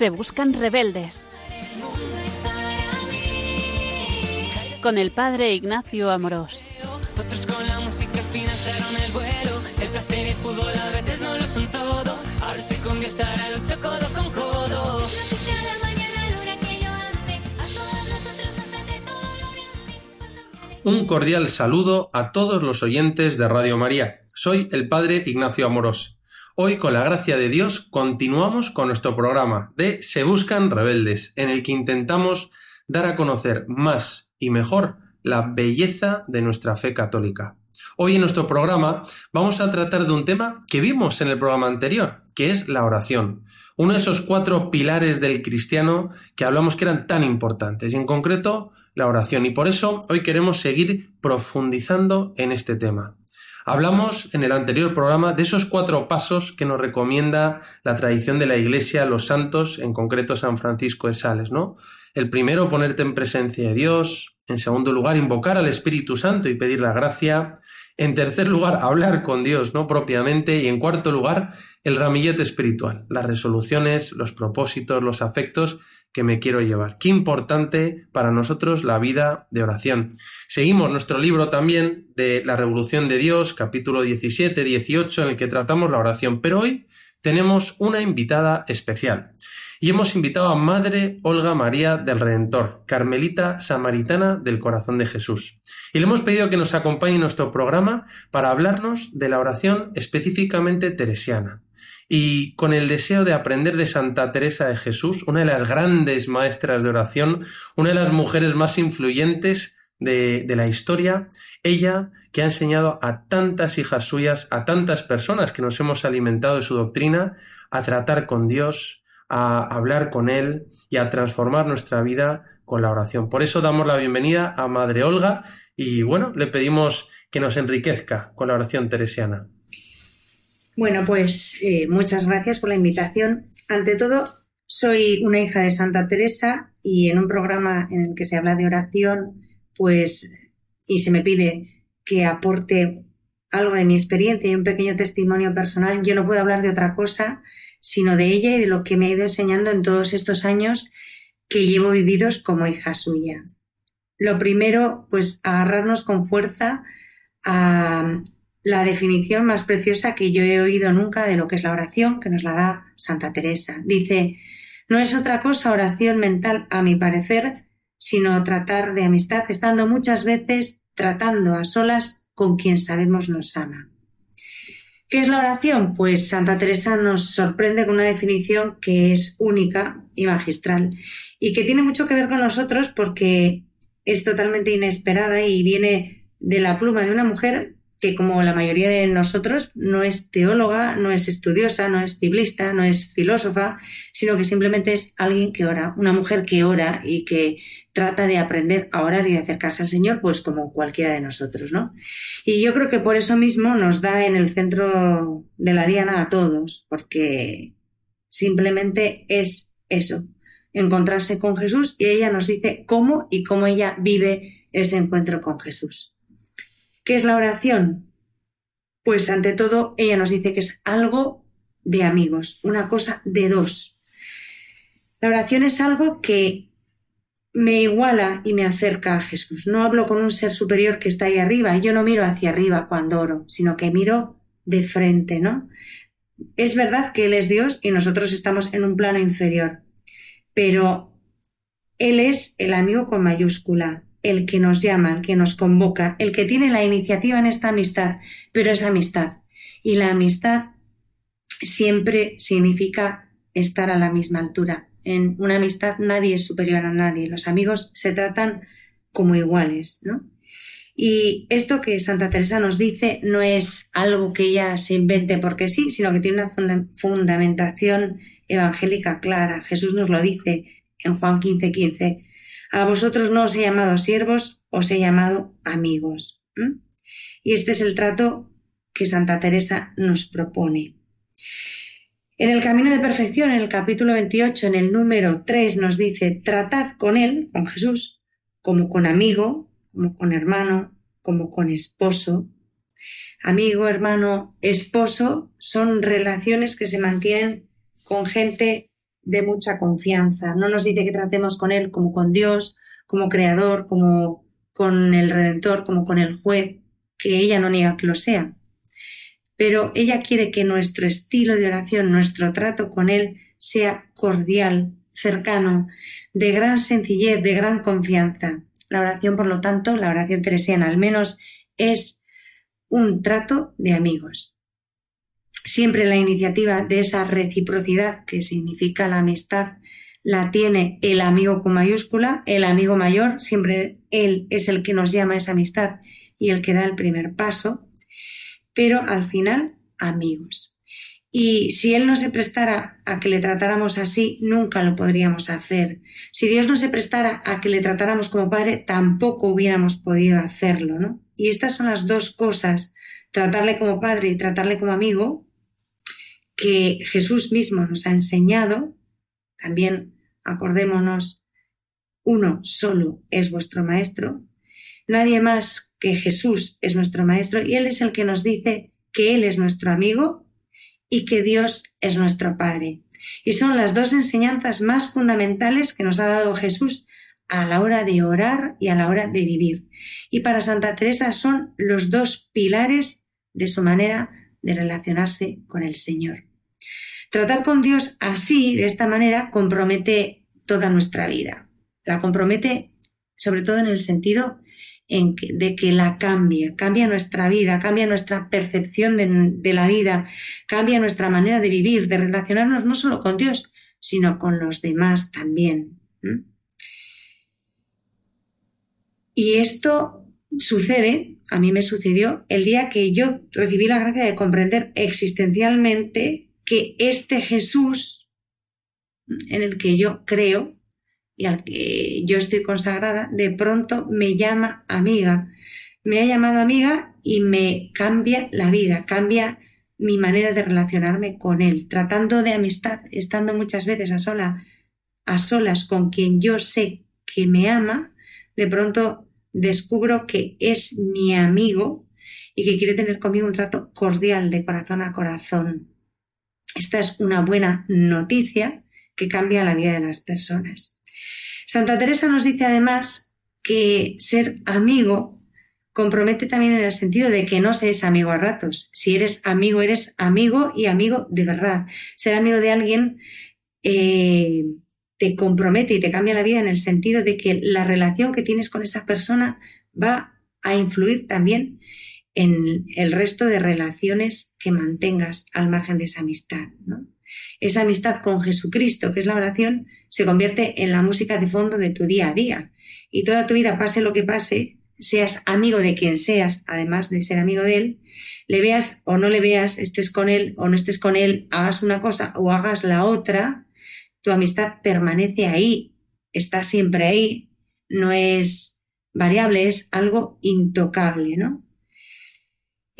Se buscan rebeldes. Con el padre Ignacio Amorós. Otros con la música financiaron el vuelo. El placer y el fútbol a veces no lo son todo. Ahora estoy con Dios, ahora lucho codo con codo. Un cordial saludo a todos los oyentes de Radio María. Soy el Padre Ignacio Amorós. Hoy, con la gracia de Dios, continuamos con nuestro programa de Se Buscan Rebeldes, en el que intentamos dar a conocer más y mejor la belleza de nuestra fe católica. Hoy en nuestro programa vamos a tratar de un tema que vimos en el programa anterior, que es la oración. Uno de esos cuatro pilares del cristiano que hablamos que eran tan importantes, y en concreto la oración. Y por eso hoy queremos seguir profundizando en este tema. Hablamos en el anterior programa de esos cuatro pasos que nos recomienda la tradición de la Iglesia, los santos, en concreto San Francisco de Sales, ¿no? El primero, ponerte en presencia de Dios. En segundo lugar, invocar al Espíritu Santo y pedir la gracia. En tercer lugar, hablar con Dios, ¿no? Propiamente. Y en cuarto lugar, el ramillete espiritual, las resoluciones, los propósitos, los afectos que me quiero llevar. Qué importante para nosotros la vida de oración. Seguimos nuestro libro también de la Revolución de Dios, capítulo 17, 18, en el que tratamos la oración. Pero hoy tenemos una invitada especial. Y hemos invitado a Madre Olga María del Redentor, Carmelita Samaritana del Corazón de Jesús. Y le hemos pedido que nos acompañe en nuestro programa para hablarnos de la oración específicamente teresiana y con el deseo de aprender de Santa Teresa de Jesús, una de las grandes maestras de oración, una de las mujeres más influyentes de, la historia, ella que ha enseñado a tantas hijas suyas, a tantas personas que nos hemos alimentado de su doctrina, a tratar con Dios, a hablar con Él y a transformar nuestra vida con la oración. Por eso damos la bienvenida a Madre Olga y bueno, le pedimos que nos enriquezca con la oración teresiana. Bueno, pues eh, muchas gracias por la invitación. Ante todo, soy una hija de Santa Teresa y en un programa en el que se habla de oración, pues, y se me pide que aporte algo de mi experiencia y un pequeño testimonio personal, yo no puedo hablar de otra cosa sino de ella y de lo que me ha ido enseñando en todos estos años que llevo vividos como hija suya. Lo primero, pues agarrarnos con fuerza a, la definición más preciosa que yo he oído nunca de lo que es la oración, que nos la da Santa Teresa. Dice, no es otra cosa oración mental, a mi parecer, sino tratar de amistad, estando muchas veces tratando a solas con quien sabemos nos ama. ¿Qué es la oración? Pues Santa Teresa nos sorprende con una definición que es única y magistral y que tiene mucho que ver con nosotros porque es totalmente inesperada y viene de la pluma de una mujer que como la mayoría de nosotros no es teóloga, no es estudiosa, no es biblista, no es filósofa, sino que simplemente es alguien que ora, una mujer que ora y que trata de aprender a orar y de acercarse al Señor, pues como cualquiera de nosotros, ¿no? Y yo creo que por eso mismo nos da en el centro de la diana a todos, porque simplemente es eso, encontrarse con Jesús y ella nos dice cómo y cómo ella vive ese encuentro con Jesús. ¿Qué es la oración? Pues ante todo ella nos dice que es algo de amigos, una cosa de dos. La oración es algo que me iguala y me acerca a Jesús. No hablo con un ser superior que está ahí arriba. Yo no miro hacia arriba cuando oro, sino que miro de frente, ¿no? Es verdad que Él es Dios y nosotros estamos en un plano inferior, pero Él es el amigo con mayúscula, el que nos llama, el que nos convoca, el que tiene la iniciativa en esta amistad, pero es amistad. Y la amistad siempre significa estar a la misma altura. En una amistad nadie es superior a nadie. Los amigos se tratan como iguales, ¿no? Y esto que Santa Teresa nos dice no es algo que ella se invente porque sí, sino que tiene una fundamentación evangélica clara. Jesús nos lo dice en Juan 15, 15 a vosotros no os he llamado siervos, os he llamado amigos. Y este es el trato que Santa Teresa nos propone. En el Camino de Perfección, en el capítulo 28, en el número 3, nos dice, tratad con Él, con Jesús, como con amigo, como con hermano, como con esposo. Amigo, hermano, esposo son relaciones que se mantienen con gente de mucha confianza. No nos dice que tratemos con Él como con Dios, como creador, como con el Redentor, como con el juez, que ella no niega que lo sea. Pero ella quiere que nuestro estilo de oración, nuestro trato con Él sea cordial, cercano, de gran sencillez, de gran confianza. La oración, por lo tanto, la oración teresiana al menos es un trato de amigos. Siempre la iniciativa de esa reciprocidad que significa la amistad la tiene el amigo con mayúscula, el amigo mayor, siempre él es el que nos llama esa amistad y el que da el primer paso, pero al final amigos. Y si Él no se prestara a que le tratáramos así, nunca lo podríamos hacer. Si Dios no se prestara a que le tratáramos como Padre, tampoco hubiéramos podido hacerlo, ¿no? Y estas son las dos cosas, tratarle como Padre y tratarle como amigo, que Jesús mismo nos ha enseñado. También acordémonos, uno solo es vuestro Maestro. Nadie más que Jesús es nuestro Maestro y Él es el que nos dice que Él es nuestro amigo y que Dios es nuestro Padre. Y son las dos enseñanzas más fundamentales que nos ha dado Jesús a la hora de orar y a la hora de vivir. Y para Santa Teresa son los dos pilares de su manera de relacionarse con el Señor. Tratar con Dios así, de esta manera, compromete toda nuestra vida. La compromete sobre todo en el sentido de que la cambia, cambia nuestra vida, cambia nuestra percepción de, la vida, cambia nuestra manera de vivir, de relacionarnos no solo con Dios, sino con los demás también. Y esto sucede, a mí me sucedió, el día que yo recibí la gracia de comprender existencialmente que este Jesús en el que yo creo y al que yo estoy consagrada, de pronto me llama amiga. Me ha llamado amiga y me cambia la vida, cambia mi manera de relacionarme con él, tratando de amistad, estando muchas veces a sola, a solas con quien yo sé que me ama, de pronto descubro que es mi amigo y que quiere tener conmigo un trato cordial de corazón a corazón. Esta es una buena noticia que cambia la vida de las personas. Santa Teresa nos dice además que ser amigo compromete también en el sentido de que no se es amigo a ratos. Si eres amigo, eres amigo y amigo de verdad. Ser amigo de alguien eh, te compromete y te cambia la vida en el sentido de que la relación que tienes con esa persona va a influir también en el resto de relaciones que mantengas al margen de esa amistad. Esa amistad con Jesucristo, que es la oración, se convierte en la música de fondo de tu día a día. Y toda tu vida, pase lo que pase, seas amigo de quien seas, además de ser amigo de él, le veas o no le veas, estés con él o no estés con él, hagas una cosa o hagas la otra, tu amistad permanece ahí, está siempre ahí, no es variable, es algo intocable, ¿no?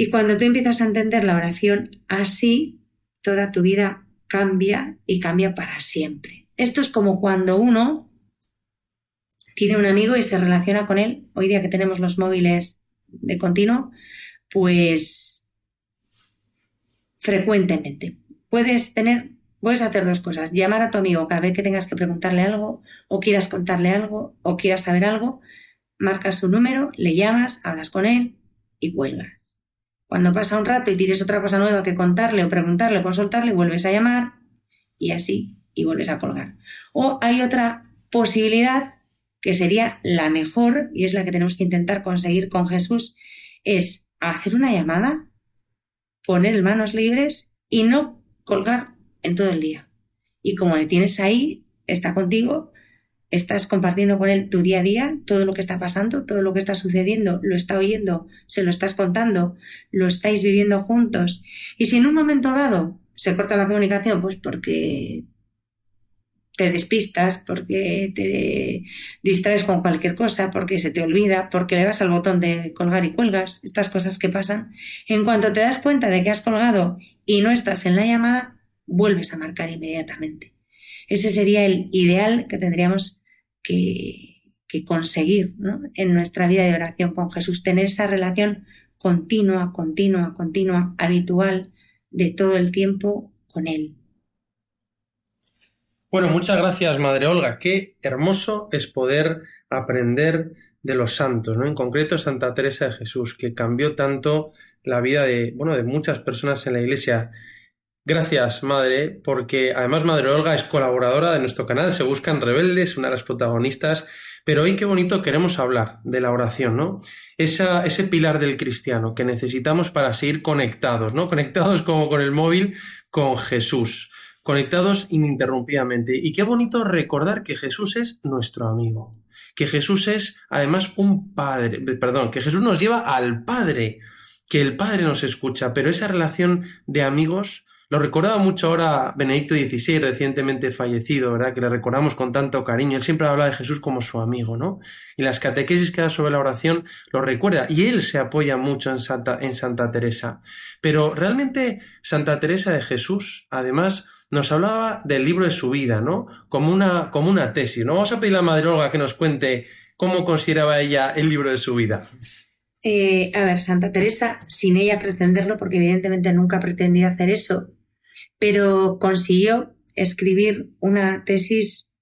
Y cuando tú empiezas a entender la oración así, toda tu vida cambia y cambia para siempre. Esto es como cuando uno tiene un amigo y se relaciona con él, hoy día que tenemos los móviles de continuo, pues frecuentemente. Puedes tener, puedes hacer dos cosas, llamar a tu amigo cada vez que tengas que preguntarle algo, o quieras contarle algo, o quieras saber algo, marcas su número, le llamas, hablas con él y cuelgas. Cuando pasa un rato y tienes otra cosa nueva que contarle o preguntarle o consultarle, vuelves a llamar y así y vuelves a colgar. O hay otra posibilidad que sería la mejor y es la que tenemos que intentar conseguir con Jesús, es hacer una llamada, poner manos libres y no colgar en todo el día. Y como le tienes ahí, está contigo, estás compartiendo con él tu día a día, todo lo que está pasando, todo lo que está sucediendo, lo está oyendo, se lo estás contando, lo estáis viviendo juntos. Y si en un momento dado se corta la comunicación, pues porque te despistas, porque te distraes con cualquier cosa, porque se te olvida, porque le das al botón de colgar y cuelgas, estas cosas que pasan, en cuanto te das cuenta de que has colgado y no estás en la llamada, vuelves a marcar inmediatamente. Ese sería el ideal que tendríamos que, conseguir en nuestra vida de oración con Jesús, tener esa relación continua, continua, continua, habitual de todo el tiempo con Él. Bueno, muchas gracias, Madre Olga. Qué hermoso es poder aprender de los santos, ¿no? En concreto Santa Teresa de Jesús, que cambió tanto la vida de, bueno, de muchas personas en la iglesia. Gracias, madre, porque además Madre Olga es colaboradora de nuestro canal, se buscan rebeldes, una de las protagonistas, pero hoy qué bonito queremos hablar de la oración, ¿no? Esa, ese pilar del cristiano que necesitamos para seguir conectados, ¿no? Conectados como con el móvil con Jesús, conectados ininterrumpidamente. Y qué bonito recordar que Jesús es nuestro amigo, que Jesús es además un padre, perdón, que Jesús nos lleva al Padre, que el Padre nos escucha, pero esa relación de amigos lo recordaba mucho ahora Benedicto XVI, recientemente fallecido, ¿verdad? Que le recordamos con tanto cariño. Él siempre habla de Jesús como su amigo, ¿no? Y las catequesis que da sobre la oración lo recuerda. Y él se apoya mucho en Santa, en Santa Teresa. Pero realmente Santa Teresa de Jesús, además, nos hablaba del libro de su vida, ¿no? Como una, como una tesis, ¿no? Vamos a pedir a Madre Olga que nos cuente cómo consideraba ella el libro de su vida. Eh, a ver, Santa Teresa, sin ella pretenderlo, porque evidentemente nunca pretendía hacer eso, pero consiguió escribir una tesis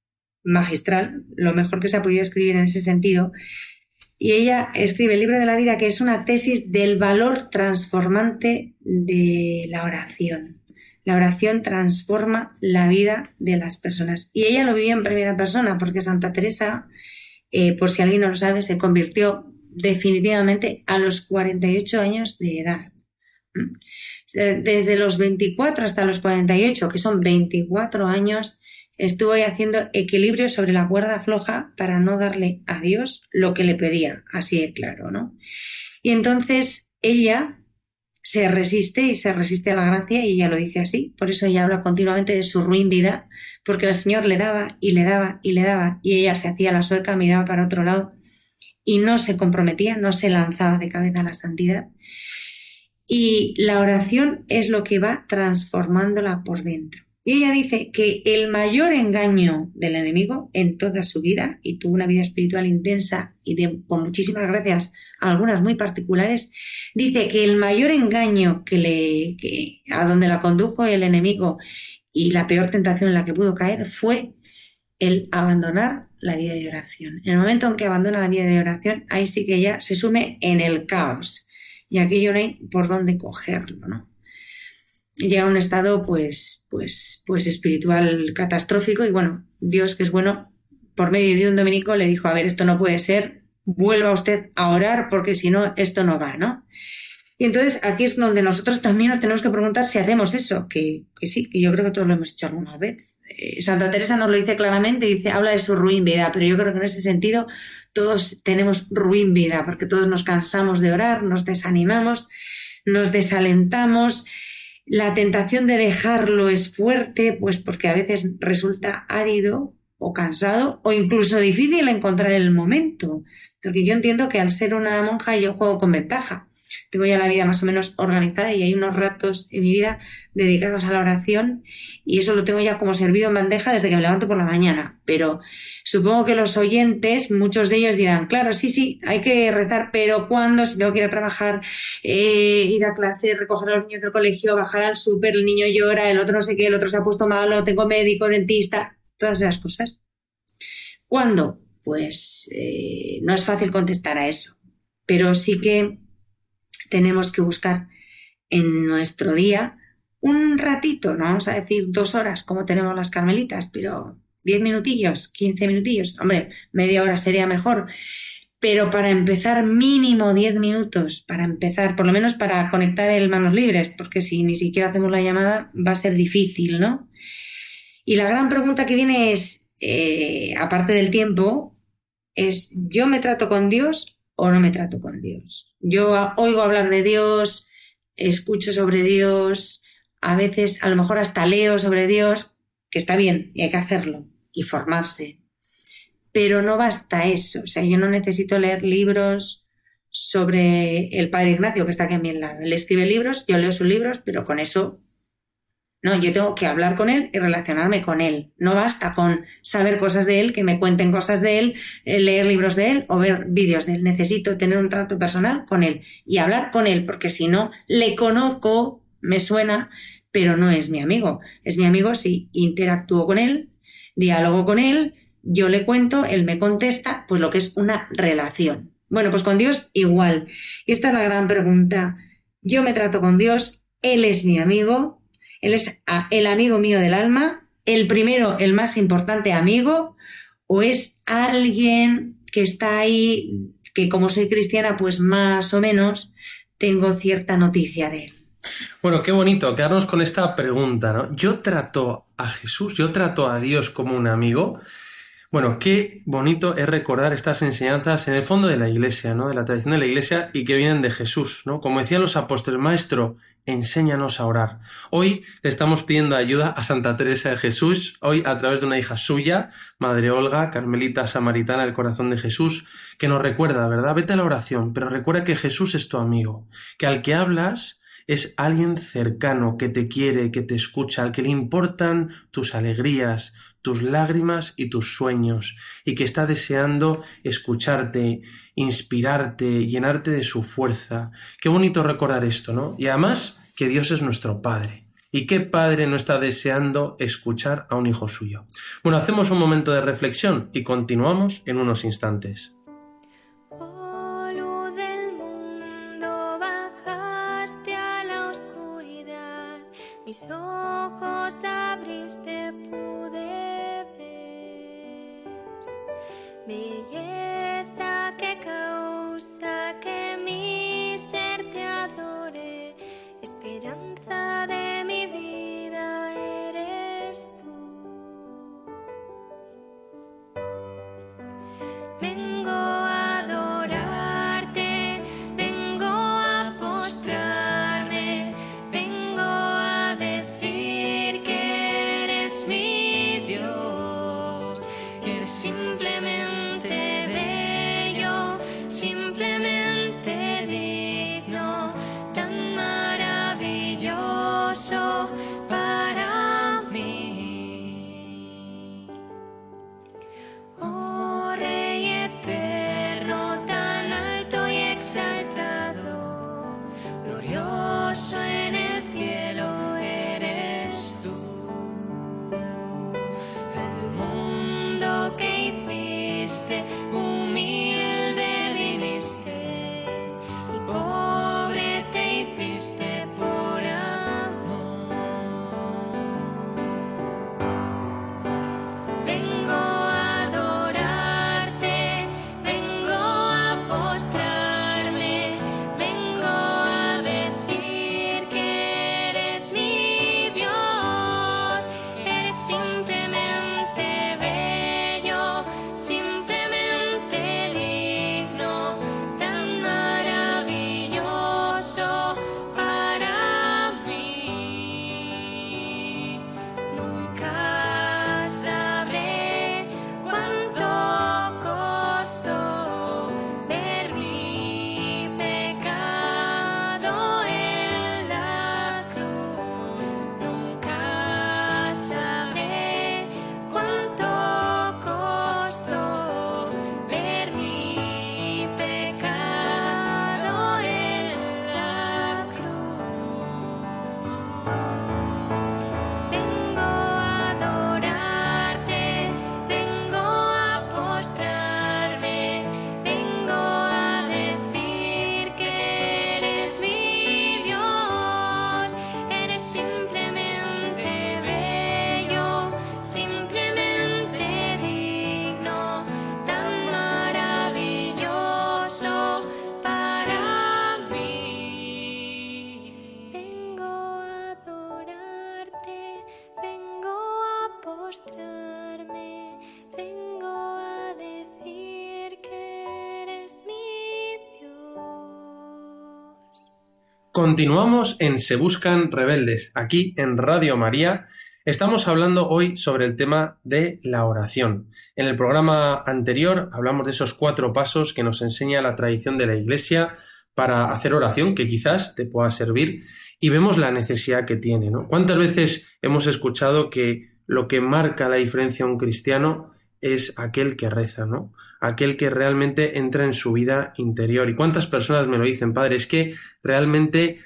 magistral, lo mejor que se ha podido escribir en ese sentido. Y ella escribe el libro de la vida, que es una tesis del valor transformante de la oración. La oración transforma la vida de las personas. Y ella lo vivió en primera persona, porque Santa Teresa, eh, por si alguien no lo sabe, se convirtió definitivamente a los 48 años de edad desde los 24 hasta los 48, que son 24 años, estuvo haciendo equilibrio sobre la cuerda floja para no darle a Dios lo que le pedía, así de claro, ¿no? Y entonces ella se resiste y se resiste a la gracia y ella lo dice así, por eso ella habla continuamente de su ruin vida, porque el Señor le daba y le daba y le daba y ella se hacía la sueca, miraba para otro lado y no se comprometía, no se lanzaba de cabeza a la santidad. Y la oración es lo que va transformándola por dentro. Y ella dice que el mayor engaño del enemigo en toda su vida, y tuvo una vida espiritual intensa y de, con muchísimas gracias, algunas muy particulares, dice que el mayor engaño que le, que, a donde la condujo el enemigo y la peor tentación en la que pudo caer fue el abandonar la vida de oración. En el momento en que abandona la vida de oración, ahí sí que ya se sume en el caos y aquello no hay por dónde cogerlo, ¿no? Llega a un estado, pues, pues, pues espiritual catastrófico y bueno, Dios que es bueno, por medio de un dominico le dijo, a ver, esto no puede ser, vuelva usted a orar porque si no, esto no va, ¿no? Y entonces aquí es donde nosotros también nos tenemos que preguntar si hacemos eso, que, que sí, que yo creo que todos lo hemos hecho alguna vez. Eh, Santa Teresa nos lo dice claramente, dice, habla de su ruin vida, pero yo creo que en ese sentido todos tenemos ruin vida, porque todos nos cansamos de orar, nos desanimamos, nos desalentamos. La tentación de dejarlo es fuerte, pues porque a veces resulta árido o cansado o incluso difícil encontrar el momento. Porque yo entiendo que al ser una monja yo juego con ventaja tengo ya la vida más o menos organizada y hay unos ratos en mi vida dedicados a la oración y eso lo tengo ya como servido en bandeja desde que me levanto por la mañana. Pero supongo que los oyentes, muchos de ellos dirán, claro, sí, sí, hay que rezar, pero ¿cuándo? Si tengo que ir a trabajar, eh, ir a clase, recoger a los niños del colegio, bajar al súper, el niño llora, el otro no sé qué, el otro se ha puesto malo, tengo médico, dentista, todas esas cosas. ¿Cuándo? Pues eh, no es fácil contestar a eso, pero sí que tenemos que buscar en nuestro día un ratito, no vamos a decir dos horas como tenemos las carmelitas, pero diez minutillos, quince minutillos, hombre, media hora sería mejor, pero para empezar mínimo diez minutos, para empezar, por lo menos para conectar el manos libres, porque si ni siquiera hacemos la llamada va a ser difícil, ¿no? Y la gran pregunta que viene es, eh, aparte del tiempo, es, ¿yo me trato con Dios o no me trato con Dios. Yo oigo hablar de Dios, escucho sobre Dios, a veces a lo mejor hasta leo sobre Dios, que está bien y hay que hacerlo y formarse. Pero no basta eso, o sea, yo no necesito leer libros sobre el Padre Ignacio, que está aquí a mi lado. Él escribe libros, yo leo sus libros, pero con eso no, yo tengo que hablar con él y relacionarme con él. No basta con saber cosas de él, que me cuenten cosas de él, eh, leer libros de él o ver vídeos de él. Necesito tener un trato personal con él y hablar con él, porque si no, le conozco, me suena, pero no es mi amigo. Es mi amigo si interactúo con él, diálogo con él, yo le cuento, él me contesta, pues lo que es una relación. Bueno, pues con Dios igual. Y esta es la gran pregunta. Yo me trato con Dios, Él es mi amigo, Él es el amigo mío del alma, el primero, el más importante amigo, o es alguien que está ahí, que como soy cristiana, pues más o menos tengo cierta noticia de él. Bueno, qué bonito quedarnos con esta pregunta, ¿no? Yo trato a Jesús, yo trato a Dios como un amigo. Bueno, qué bonito es recordar estas enseñanzas en el fondo de la iglesia, ¿no? De la tradición de la iglesia y que vienen de Jesús, ¿no? Como decían los apóstoles, maestro, enséñanos a orar. Hoy le estamos pidiendo ayuda a Santa Teresa de Jesús, hoy a través de una hija suya, Madre Olga, Carmelita Samaritana del Corazón de Jesús, que nos recuerda, ¿verdad? Vete a la oración, pero recuerda que Jesús es tu amigo, que al que hablas es alguien cercano que te quiere, que te escucha, al que le importan tus alegrías, tus lágrimas y tus sueños, y que está deseando escucharte, inspirarte, llenarte de su fuerza. Qué bonito recordar esto, ¿no? Y además que Dios es nuestro Padre. ¿Y qué padre no está deseando escuchar a un hijo suyo? Bueno, hacemos un momento de reflexión y continuamos en unos instantes. Mis ojos abriste pude ver Continuamos en Se Buscan Rebeldes, aquí en Radio María. Estamos hablando hoy sobre el tema de la oración. En el programa anterior hablamos de esos cuatro pasos que nos enseña la tradición de la Iglesia para hacer oración, que quizás te pueda servir, y vemos la necesidad que tiene. ¿Cuántas veces hemos escuchado que lo que marca la diferencia a un cristiano es aquel que reza, ¿no? Aquel que realmente entra en su vida interior. ¿Y cuántas personas me lo dicen, padre? Es que realmente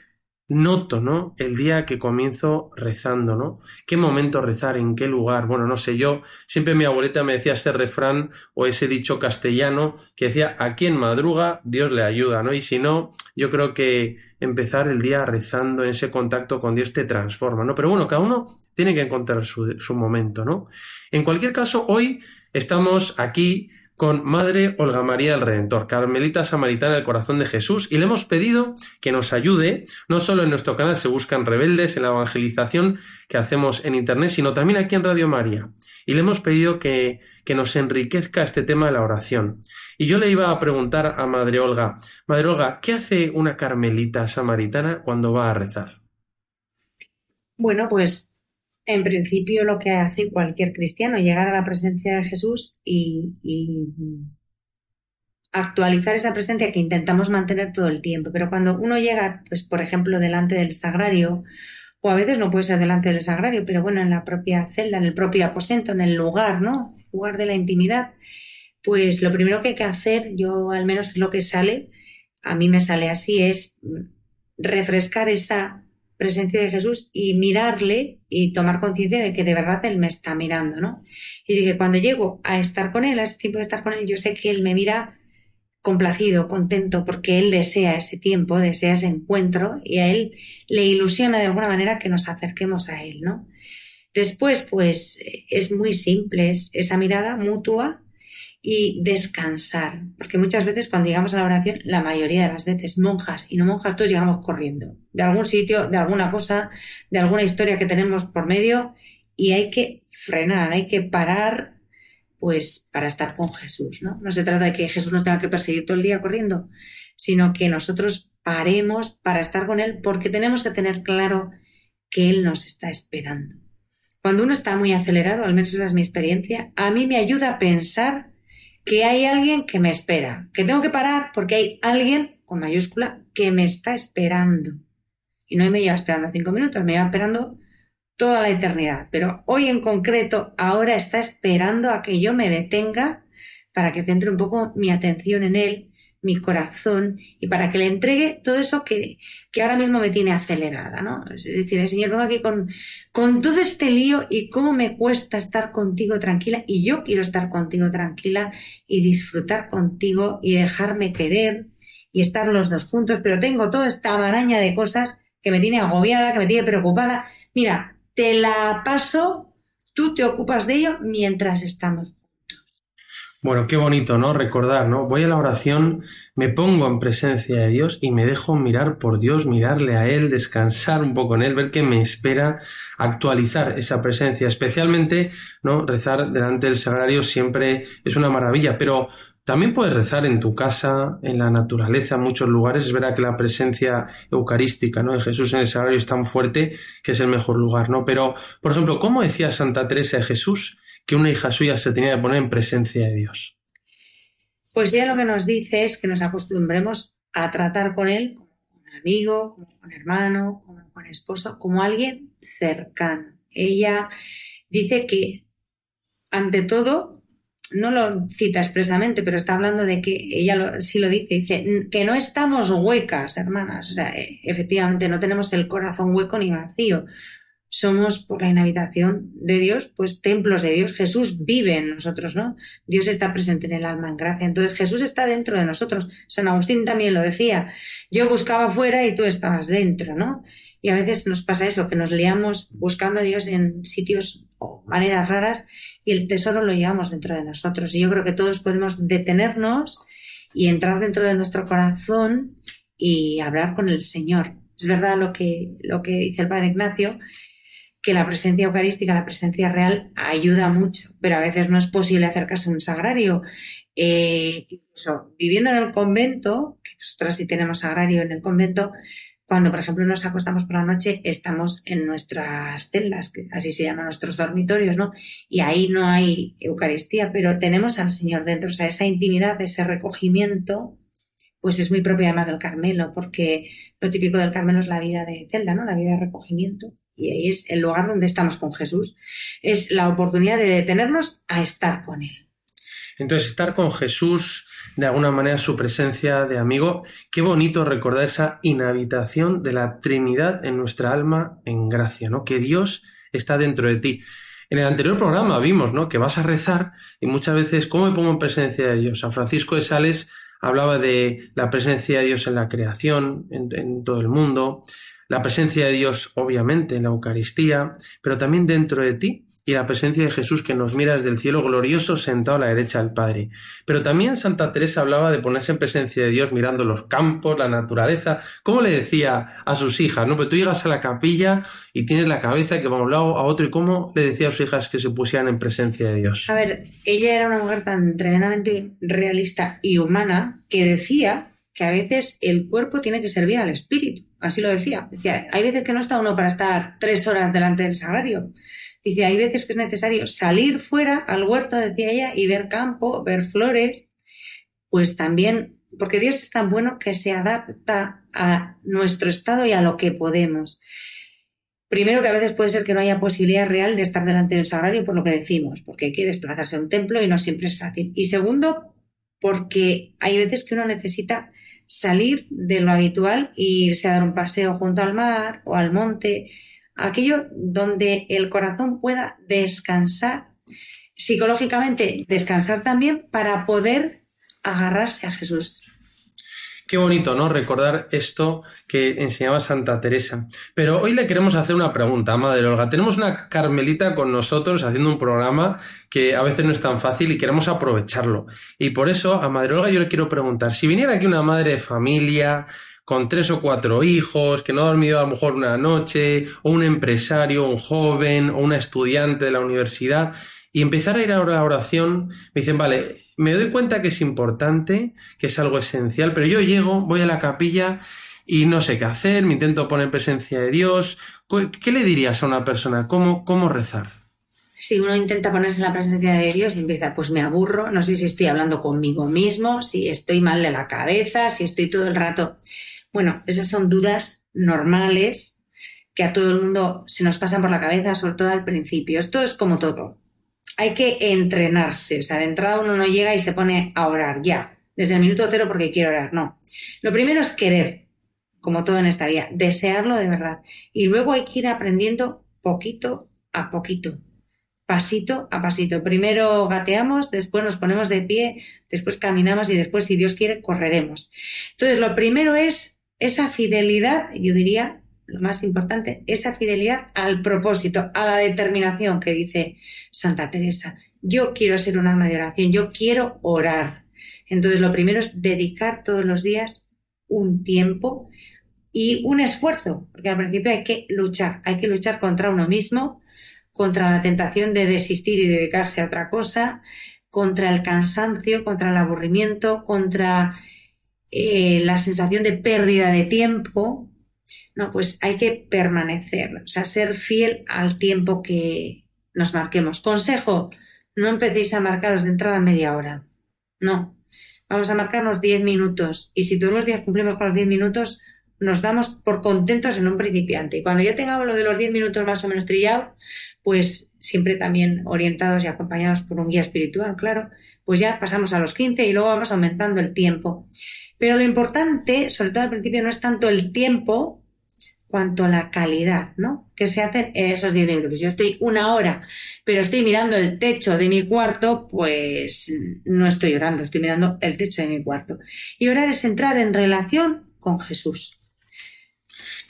noto, ¿no? El día que comienzo rezando, ¿no? ¿Qué momento rezar? ¿En qué lugar? Bueno, no sé, yo siempre mi abuelita me decía ese refrán o ese dicho castellano que decía, a quien madruga, Dios le ayuda, ¿no? Y si no, yo creo que empezar el día rezando en ese contacto con Dios te transforma, ¿no? Pero bueno, cada uno tiene que encontrar su, su momento, ¿no? En cualquier caso, hoy estamos aquí con Madre Olga María del Redentor, Carmelita Samaritana del Corazón de Jesús, y le hemos pedido que nos ayude, no solo en nuestro canal Se Buscan Rebeldes, en la evangelización que hacemos en Internet, sino también aquí en Radio María. Y le hemos pedido que, que nos enriquezca este tema de la oración. Y yo le iba a preguntar a Madre Olga, Madre Olga, ¿qué hace una Carmelita Samaritana cuando va a rezar? Bueno, pues en principio lo que hace cualquier cristiano, llegar a la presencia de Jesús y, actualizar esa presencia que intentamos mantener todo el tiempo. Pero cuando uno llega, pues por ejemplo, delante del sagrario, o a veces no puede ser delante del sagrario, pero bueno, en la propia celda, en el propio aposento, en el lugar, ¿no? Lugar de la intimidad, pues lo primero que hay que hacer, yo al menos lo que sale, a mí me sale así, es refrescar esa presencia de Jesús y mirarle y tomar conciencia de que de verdad Él me está mirando, ¿no? Y que cuando llego a estar con Él, a ese tiempo de estar con Él, yo sé que Él me mira complacido, contento, porque Él desea ese tiempo, desea ese encuentro y a Él le ilusiona de alguna manera que nos acerquemos a Él, ¿no? Después, pues es muy simple, es esa mirada mutua y descansar, porque muchas veces cuando llegamos a la oración, la mayoría de las veces, monjas y no monjas, todos llegamos corriendo, de algún sitio, de alguna cosa, de alguna historia que tenemos por medio, y hay que frenar, hay que parar, pues, para estar con Jesús, ¿no? No se trata de que Jesús nos tenga que perseguir todo el día corriendo, sino que nosotros paremos para estar con Él, porque tenemos que tener claro que Él nos está esperando. Cuando uno está muy acelerado, al menos esa es mi experiencia, a mí me ayuda a pensar que hay alguien que me espera, que tengo que parar porque hay alguien con mayúscula que me está esperando. Y no me lleva esperando cinco minutos, me lleva esperando toda la eternidad. Pero hoy en concreto, ahora está esperando a que yo me detenga para que centre un poco mi atención en él mi corazón y para que le entregue todo eso que, que ahora mismo me tiene acelerada, ¿no? Es decir, el Señor, vengo aquí con, con todo este lío y cómo me cuesta estar contigo tranquila y yo quiero estar contigo tranquila y disfrutar contigo y dejarme querer y estar los dos juntos, pero tengo toda esta maraña de cosas que me tiene agobiada, que me tiene preocupada. Mira, te la paso, tú te ocupas de ello mientras estamos bueno, qué bonito, ¿no? Recordar, ¿no? Voy a la oración, me pongo en presencia de Dios y me dejo mirar por Dios, mirarle a Él, descansar un poco en Él, ver que me espera, actualizar esa presencia. Especialmente, ¿no? Rezar delante del sagrario siempre es una maravilla, pero también puedes rezar en tu casa, en la naturaleza, en muchos lugares. Es verdad que la presencia eucarística, ¿no? De Jesús en el sagrario es tan fuerte que es el mejor lugar, ¿no? Pero, por ejemplo, ¿cómo decía Santa Teresa de Jesús? que una hija suya se tenía que poner en presencia de Dios. Pues ya lo que nos dice es que nos acostumbremos a tratar con él como un amigo, como un hermano, como un esposo, como alguien cercano. Ella dice que, ante todo, no lo cita expresamente, pero está hablando de que ella lo, sí lo dice, dice que no estamos huecas, hermanas. O sea, e, efectivamente no tenemos el corazón hueco ni vacío somos por la inhabitación de Dios, pues templos de Dios. Jesús vive en nosotros, ¿no? Dios está presente en el alma en gracia. Entonces Jesús está dentro de nosotros. San Agustín también lo decía. Yo buscaba fuera y tú estabas dentro, ¿no? Y a veces nos pasa eso, que nos liamos buscando a Dios en sitios o maneras raras y el tesoro lo llevamos dentro de nosotros. Y yo creo que todos podemos detenernos y entrar dentro de nuestro corazón y hablar con el Señor. Es verdad lo que, lo que dice el Padre Ignacio, que la presencia eucarística, la presencia real, ayuda mucho, pero a veces no es posible acercarse a un sagrario. Eh, incluso viviendo en el convento, que nosotras sí tenemos sagrario en el convento, cuando, por ejemplo, nos acostamos por la noche, estamos en nuestras celdas, que así se llaman nuestros dormitorios, ¿no? Y ahí no hay Eucaristía, pero tenemos al Señor dentro, o sea, esa intimidad, ese recogimiento, pues es muy propio además del Carmelo, porque lo típico del Carmelo es la vida de celda, ¿no? La vida de recogimiento y ahí es el lugar donde estamos con Jesús. Es la oportunidad de detenernos a estar con Él. Entonces, estar con Jesús, de alguna manera su presencia de amigo, qué bonito recordar esa inhabitación de la Trinidad en nuestra alma en gracia, ¿no? Que Dios está dentro de ti. En el anterior programa vimos, ¿no? Que vas a rezar y muchas veces, ¿cómo me pongo en presencia de Dios? San Francisco de Sales hablaba de la presencia de Dios en la creación, en, en todo el mundo, la presencia de Dios obviamente en la Eucaristía, pero también dentro de ti y la presencia de Jesús que nos mira desde el cielo glorioso sentado a la derecha del Padre. Pero también Santa Teresa hablaba de ponerse en presencia de Dios mirando los campos, la naturaleza. ¿Cómo le decía a sus hijas? No, pues tú llegas a la capilla y tienes la cabeza que va a un lado a otro. ¿Y cómo le decía a sus hijas que se pusieran en presencia de Dios? A ver, ella era una mujer tan tremendamente realista y humana que decía que a veces el cuerpo tiene que servir al espíritu. Así lo decía. Decía, hay veces que no está uno para estar tres horas delante del sagrario. Dice, hay veces que es necesario salir fuera al huerto, decía ella, y ver campo, ver flores, pues también, porque Dios es tan bueno que se adapta a nuestro estado y a lo que podemos. Primero que a veces puede ser que no haya posibilidad real de estar delante de un sagrario por lo que decimos, porque hay que desplazarse a un templo y no siempre es fácil. Y segundo, porque hay veces que uno necesita salir de lo habitual e irse a dar un paseo junto al mar o al monte, aquello donde el corazón pueda descansar, psicológicamente descansar también para poder agarrarse a Jesús. Qué bonito, ¿no? Recordar esto que enseñaba Santa Teresa. Pero hoy le queremos hacer una pregunta, Madre Olga. Tenemos una Carmelita con nosotros haciendo un programa que a veces no es tan fácil y queremos aprovecharlo. Y por eso a Madre Olga yo le quiero preguntar, si viniera aquí una madre de familia, con tres o cuatro hijos, que no ha dormido a lo mejor una noche, o un empresario, un joven, o una estudiante de la universidad, y empezar a ir a la oración, me dicen, vale, me doy cuenta que es importante, que es algo esencial, pero yo llego, voy a la capilla y no sé qué hacer, me intento poner presencia de Dios. ¿Qué le dirías a una persona? ¿Cómo, cómo rezar? Si uno intenta ponerse en la presencia de Dios y empieza, pues me aburro, no sé si estoy hablando conmigo mismo, si estoy mal de la cabeza, si estoy todo el rato bueno, esas son dudas normales que a todo el mundo se nos pasan por la cabeza, sobre todo al principio. Esto es como todo. Hay que entrenarse. O sea, de entrada uno no llega y se pone a orar ya, desde el minuto cero porque quiero orar. No. Lo primero es querer, como todo en esta vida, desearlo de verdad. Y luego hay que ir aprendiendo poquito a poquito pasito a pasito. Primero gateamos, después nos ponemos de pie, después caminamos y después, si Dios quiere, correremos. Entonces, lo primero es esa fidelidad, yo diría, lo más importante, esa fidelidad al propósito, a la determinación que dice Santa Teresa. Yo quiero ser un alma de oración, yo quiero orar. Entonces, lo primero es dedicar todos los días un tiempo y un esfuerzo, porque al principio hay que luchar, hay que luchar contra uno mismo, contra la tentación de desistir y dedicarse a otra cosa, contra el cansancio, contra el aburrimiento, contra eh, la sensación de pérdida de tiempo, no, pues hay que permanecer, o sea, ser fiel al tiempo que nos marquemos. Consejo, no empecéis a marcaros de entrada media hora. No, vamos a marcarnos 10 minutos y si todos los días cumplimos con los 10 minutos, nos damos por contentos en un principiante. Y cuando ya tengamos lo de los 10 minutos más o menos trillado, pues siempre también orientados y acompañados por un guía espiritual, claro, pues ya pasamos a los 15 y luego vamos aumentando el tiempo. Pero lo importante, sobre todo al principio, no es tanto el tiempo cuanto la calidad, ¿no? Que se hacen en esos 10 minutos. Si yo estoy una hora, pero estoy mirando el techo de mi cuarto, pues no estoy orando, estoy mirando el techo de mi cuarto. Y orar es entrar en relación con Jesús.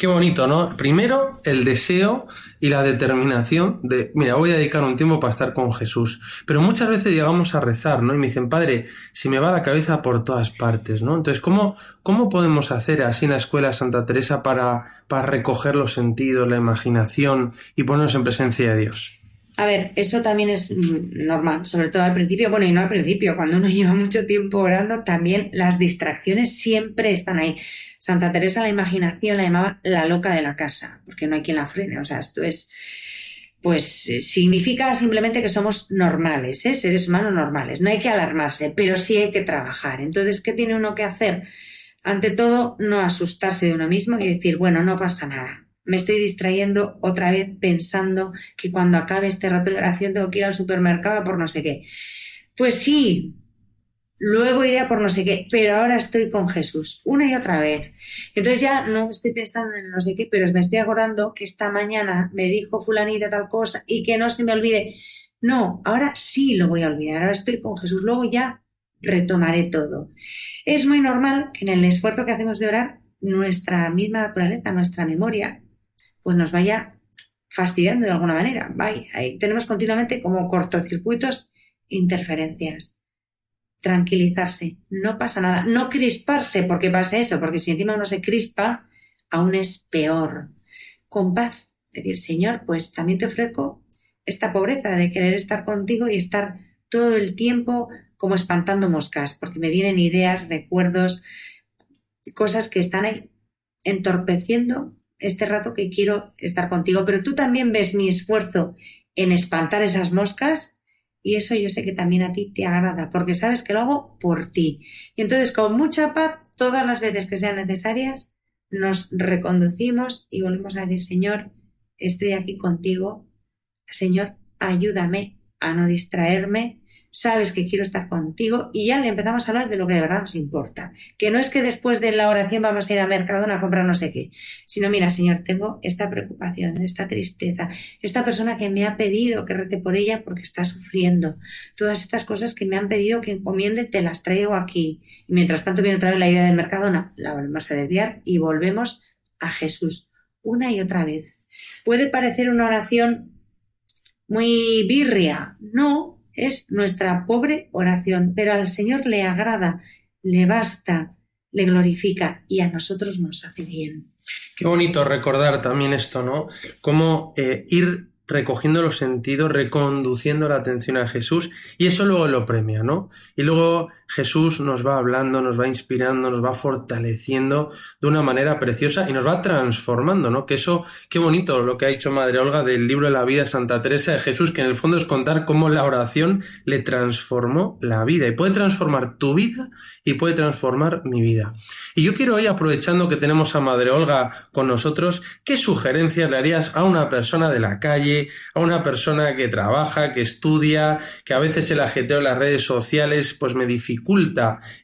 Qué bonito, ¿no? Primero, el deseo y la determinación de, mira, voy a dedicar un tiempo para estar con Jesús. Pero muchas veces llegamos a rezar, ¿no? Y me dicen, Padre, si me va la cabeza por todas partes, ¿no? Entonces, ¿cómo, cómo podemos hacer así en la escuela Santa Teresa para, para recoger los sentidos, la imaginación y ponernos en presencia de Dios? A ver, eso también es normal, sobre todo al principio, bueno, y no al principio, cuando uno lleva mucho tiempo orando, también las distracciones siempre están ahí. Santa Teresa la imaginación la llamaba la loca de la casa, porque no hay quien la frene. O sea, esto es, pues eh, significa simplemente que somos normales, ¿eh? seres humanos normales. No hay que alarmarse, pero sí hay que trabajar. Entonces, ¿qué tiene uno que hacer? Ante todo, no asustarse de uno mismo y decir, bueno, no pasa nada. Me estoy distrayendo otra vez pensando que cuando acabe este rato de oración tengo que ir al supermercado por no sé qué. Pues sí, luego iré a por no sé qué, pero ahora estoy con Jesús, una y otra vez. Entonces ya no estoy pensando en no sé qué, pero me estoy acordando que esta mañana me dijo fulanita tal cosa y que no se me olvide. No, ahora sí lo voy a olvidar, ahora estoy con Jesús, luego ya retomaré todo. Es muy normal que en el esfuerzo que hacemos de orar, nuestra misma naturaleza, nuestra memoria, pues nos vaya fastidiando de alguna manera. Vaya, ahí tenemos continuamente como cortocircuitos, interferencias tranquilizarse, no pasa nada, no crisparse porque pasa eso, porque si encima uno se crispa, aún es peor. Con paz, decir, Señor, pues también te ofrezco esta pobreza de querer estar contigo y estar todo el tiempo como espantando moscas, porque me vienen ideas, recuerdos, cosas que están ahí entorpeciendo este rato que quiero estar contigo, pero tú también ves mi esfuerzo en espantar esas moscas y eso yo sé que también a ti te agrada, porque sabes que lo hago por ti. Y entonces, con mucha paz, todas las veces que sean necesarias, nos reconducimos y volvemos a decir, Señor, estoy aquí contigo. Señor, ayúdame a no distraerme sabes que quiero estar contigo y ya le empezamos a hablar de lo que de verdad nos importa. Que no es que después de la oración vamos a ir a Mercadona a comprar no sé qué, sino mira, Señor, tengo esta preocupación, esta tristeza, esta persona que me ha pedido que rece por ella porque está sufriendo, todas estas cosas que me han pedido que encomiende, te las traigo aquí. Y mientras tanto viene otra vez la idea de Mercadona, la volvemos a desviar y volvemos a Jesús una y otra vez. Puede parecer una oración muy birria, no, es nuestra pobre oración, pero al Señor le agrada, le basta, le glorifica y a nosotros nos hace bien. Qué bonito recordar también esto, ¿no? Cómo eh, ir recogiendo los sentidos, reconduciendo la atención a Jesús y eso luego lo premia, ¿no? Y luego Jesús nos va hablando, nos va inspirando, nos va fortaleciendo de una manera preciosa y nos va transformando, ¿no? Que eso, qué bonito lo que ha dicho Madre Olga del libro de la vida de Santa Teresa de Jesús, que en el fondo es contar cómo la oración le transformó la vida y puede transformar tu vida y puede transformar mi vida. Y yo quiero hoy, aprovechando que tenemos a Madre Olga con nosotros, ¿qué sugerencias le harías a una persona de la calle, a una persona que trabaja, que estudia, que a veces el ajeteo en las redes sociales pues me dificulta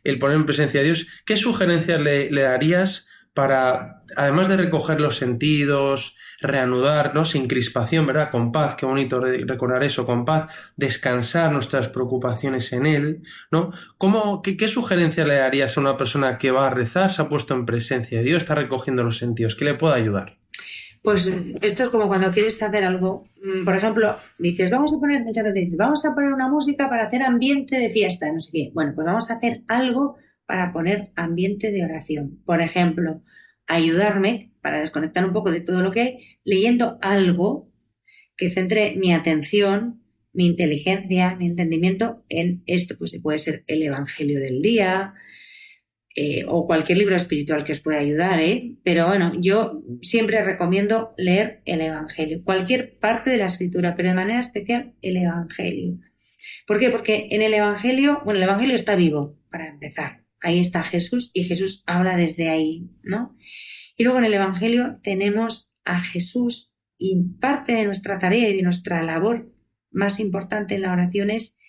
el poner en presencia de Dios, ¿qué sugerencias le, darías para, además de recoger los sentidos, reanudar. Sin crispación, ¿verdad? Con paz, qué bonito recordar eso, con paz, descansar nuestras preocupaciones en Él, ¿no? ¿Cómo, qué, qué sugerencia le darías a una persona que va a rezar, se ha puesto en presencia de Dios, está recogiendo los sentidos? ¿Qué le puede ayudar? Pues esto es como cuando quieres hacer algo, mm, por ejemplo, dices, vamos a poner, muchas veces, vamos a poner una música para hacer ambiente de fiesta, no sé qué. Bueno, pues vamos a hacer algo para poner ambiente de oración. Por ejemplo, ayudarme para desconectar un poco de todo lo que hay, leyendo algo que centre mi atención, mi inteligencia, mi entendimiento en esto. Pues puede ser el Evangelio del día, eh, o cualquier libro espiritual que os pueda ayudar, ¿eh? Pero bueno, yo siempre recomiendo leer el Evangelio, cualquier parte de la escritura, pero de manera especial el Evangelio. ¿Por qué? Porque en el Evangelio, bueno, el Evangelio está vivo, para empezar. Ahí está Jesús y Jesús habla desde ahí, ¿no? Y luego en el Evangelio tenemos a Jesús y parte de nuestra tarea y de nuestra labor más importante en la oración es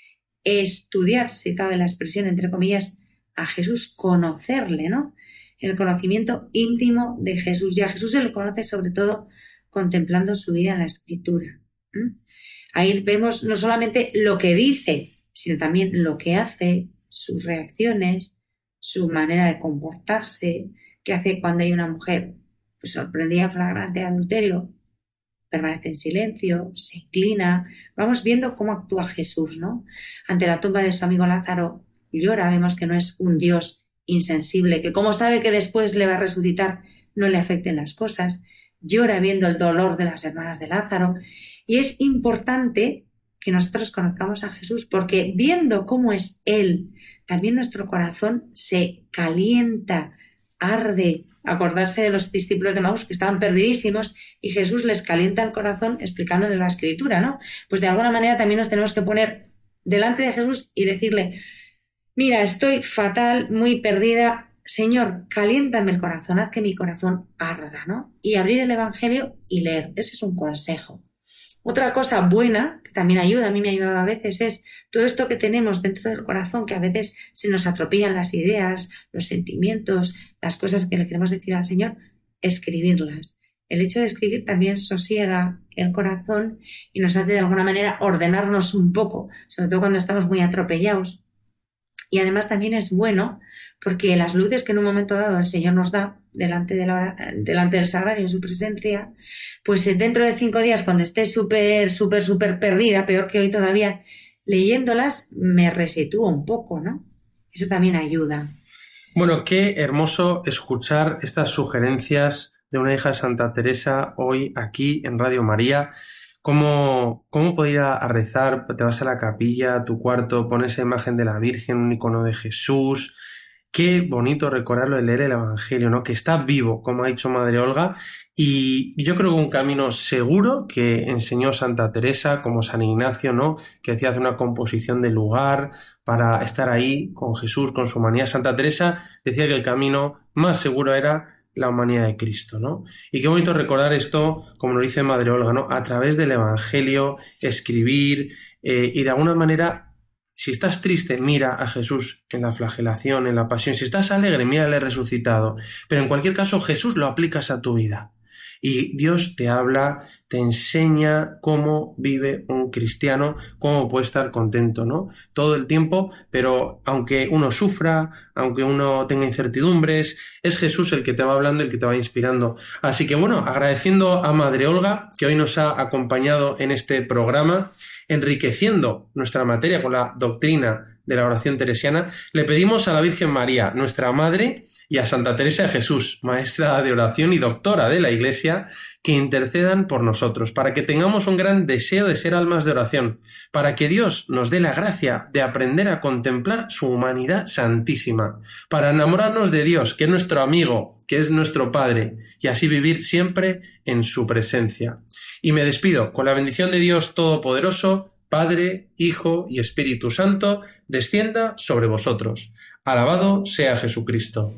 estudiar, si cabe la expresión entre comillas, a Jesús, conocerle, ¿no? El conocimiento íntimo de Jesús. Y a Jesús se le conoce sobre todo contemplando su vida en la escritura. Ahí vemos no solamente lo que dice, sino también lo que hace, sus reacciones, su manera de comportarse, qué hace cuando hay una mujer pues, sorprendida flagrante de adulterio, permanece en silencio, se inclina. Vamos viendo cómo actúa Jesús, ¿no? Ante la tumba de su amigo Lázaro, llora, vemos que no es un Dios insensible, que como sabe que después le va a resucitar, no le afecten las cosas, llora viendo el dolor de las hermanas de Lázaro. Y es importante que nosotros conozcamos a Jesús, porque viendo cómo es Él, también nuestro corazón se calienta, arde. Acordarse de los discípulos de Maús que estaban perdidísimos y Jesús les calienta el corazón explicándoles la escritura, ¿no? Pues de alguna manera también nos tenemos que poner delante de Jesús y decirle, Mira, estoy fatal, muy perdida. Señor, caliéntame el corazón, haz que mi corazón arda, ¿no? Y abrir el Evangelio y leer. Ese es un consejo. Otra cosa buena, que también ayuda, a mí me ha ayudado a veces, es todo esto que tenemos dentro del corazón, que a veces se nos atropellan las ideas, los sentimientos, las cosas que le queremos decir al Señor, escribirlas. El hecho de escribir también sosiega el corazón y nos hace de alguna manera ordenarnos un poco, sobre todo cuando estamos muy atropellados. Y además también es bueno porque las luces que en un momento dado el Señor nos da delante, de la, delante del sagrario en su presencia, pues dentro de cinco días, cuando esté súper, súper, súper perdida, peor que hoy todavía, leyéndolas me resitúo un poco, ¿no? Eso también ayuda. Bueno, qué hermoso escuchar estas sugerencias de una hija de Santa Teresa hoy aquí en Radio María. ¿Cómo, cómo poder ir a, rezar? Te vas a la capilla, a tu cuarto, pones la imagen de la Virgen, un icono de Jesús. Qué bonito recordarlo de leer el Evangelio, ¿no? Que está vivo, como ha dicho Madre Olga. Y yo creo que un camino seguro que enseñó Santa Teresa, como San Ignacio, ¿no? Que hacía una composición de lugar para estar ahí con Jesús, con su humanidad. Santa Teresa decía que el camino más seguro era la humanidad de Cristo, ¿no? Y qué bonito recordar esto, como lo dice Madre Olga, ¿no? A través del Evangelio, escribir eh, y de alguna manera, si estás triste, mira a Jesús en la flagelación, en la pasión. Si estás alegre, mírale resucitado. Pero en cualquier caso, Jesús lo aplicas a tu vida. Y Dios te habla, te enseña cómo vive un cristiano, cómo puede estar contento, ¿no? Todo el tiempo, pero aunque uno sufra, aunque uno tenga incertidumbres, es Jesús el que te va hablando, el que te va inspirando. Así que bueno, agradeciendo a Madre Olga, que hoy nos ha acompañado en este programa, enriqueciendo nuestra materia con la doctrina de la oración teresiana, le pedimos a la Virgen María, nuestra Madre, y a Santa Teresa de Jesús, maestra de oración y doctora de la Iglesia, que intercedan por nosotros, para que tengamos un gran deseo de ser almas de oración, para que Dios nos dé la gracia de aprender a contemplar su humanidad santísima, para enamorarnos de Dios, que es nuestro amigo, que es nuestro Padre, y así vivir siempre en su presencia. Y me despido con la bendición de Dios Todopoderoso, Padre, Hijo y Espíritu Santo, descienda sobre vosotros. Alabado sea Jesucristo.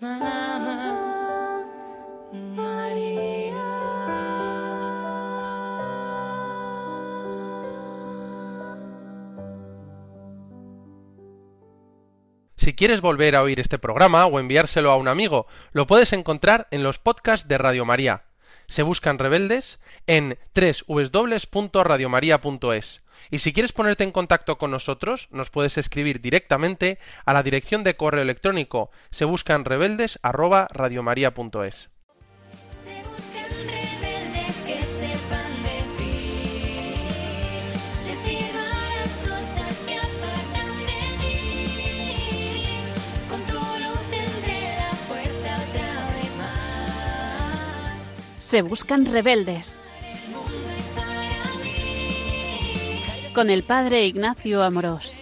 Si quieres volver a oír este programa o enviárselo a un amigo, lo puedes encontrar en los podcasts de Radio María. Se buscan rebeldes en www.radiomaria.es. Y si quieres ponerte en contacto con nosotros, nos puedes escribir directamente a la dirección de correo electrónico. Se buscan rebeldes radiomaria.es. Se buscan rebeldes Con el padre Ignacio Amorós.